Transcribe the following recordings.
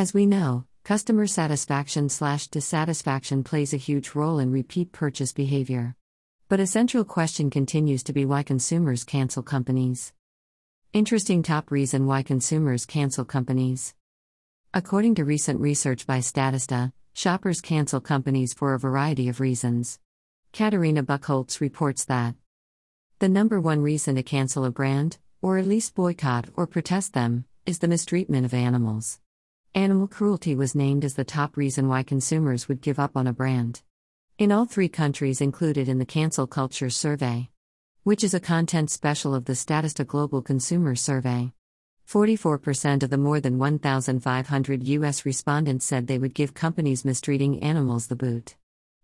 As we know, customer satisfaction slash dissatisfaction plays a huge role in repeat purchase behavior. But a central question continues to be why consumers cancel companies. Interesting top reason why consumers cancel companies. According to recent research by Statista, shoppers cancel companies for a variety of reasons. Katharina Buchholz reports that the number one reason to cancel a brand, or at least boycott or protest them, is the mistreatment of animals. Animal cruelty was named as the top reason why consumers would give up on a brand. In all three countries included in the Cancel Culture Survey, which is a content special of the Statista Global Consumer Survey. 44% of the more than 1,500 U.S. respondents said they would give companies mistreating animals the boot.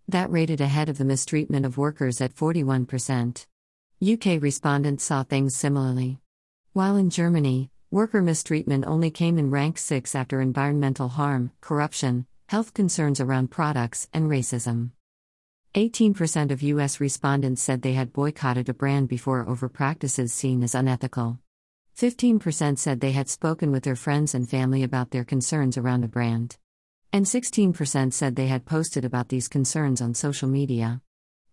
That rated ahead of the mistreatment of workers at 41%. UK respondents saw things similarly. While in Germany, worker mistreatment only came in rank 6 after environmental harm, corruption, health concerns around products, and racism. 18% of U.S. respondents said they had boycotted a brand before over practices seen as unethical. 15% said they had spoken with their friends and family about their concerns around a brand. And 16% said they had posted about these concerns on social media.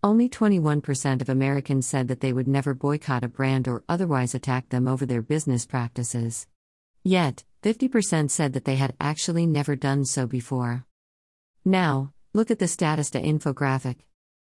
Only 21% of Americans said that they would never boycott a brand or otherwise attack them over their business practices. Yet, 50% said that they had actually never done so before. Now, look at the Statista infographic.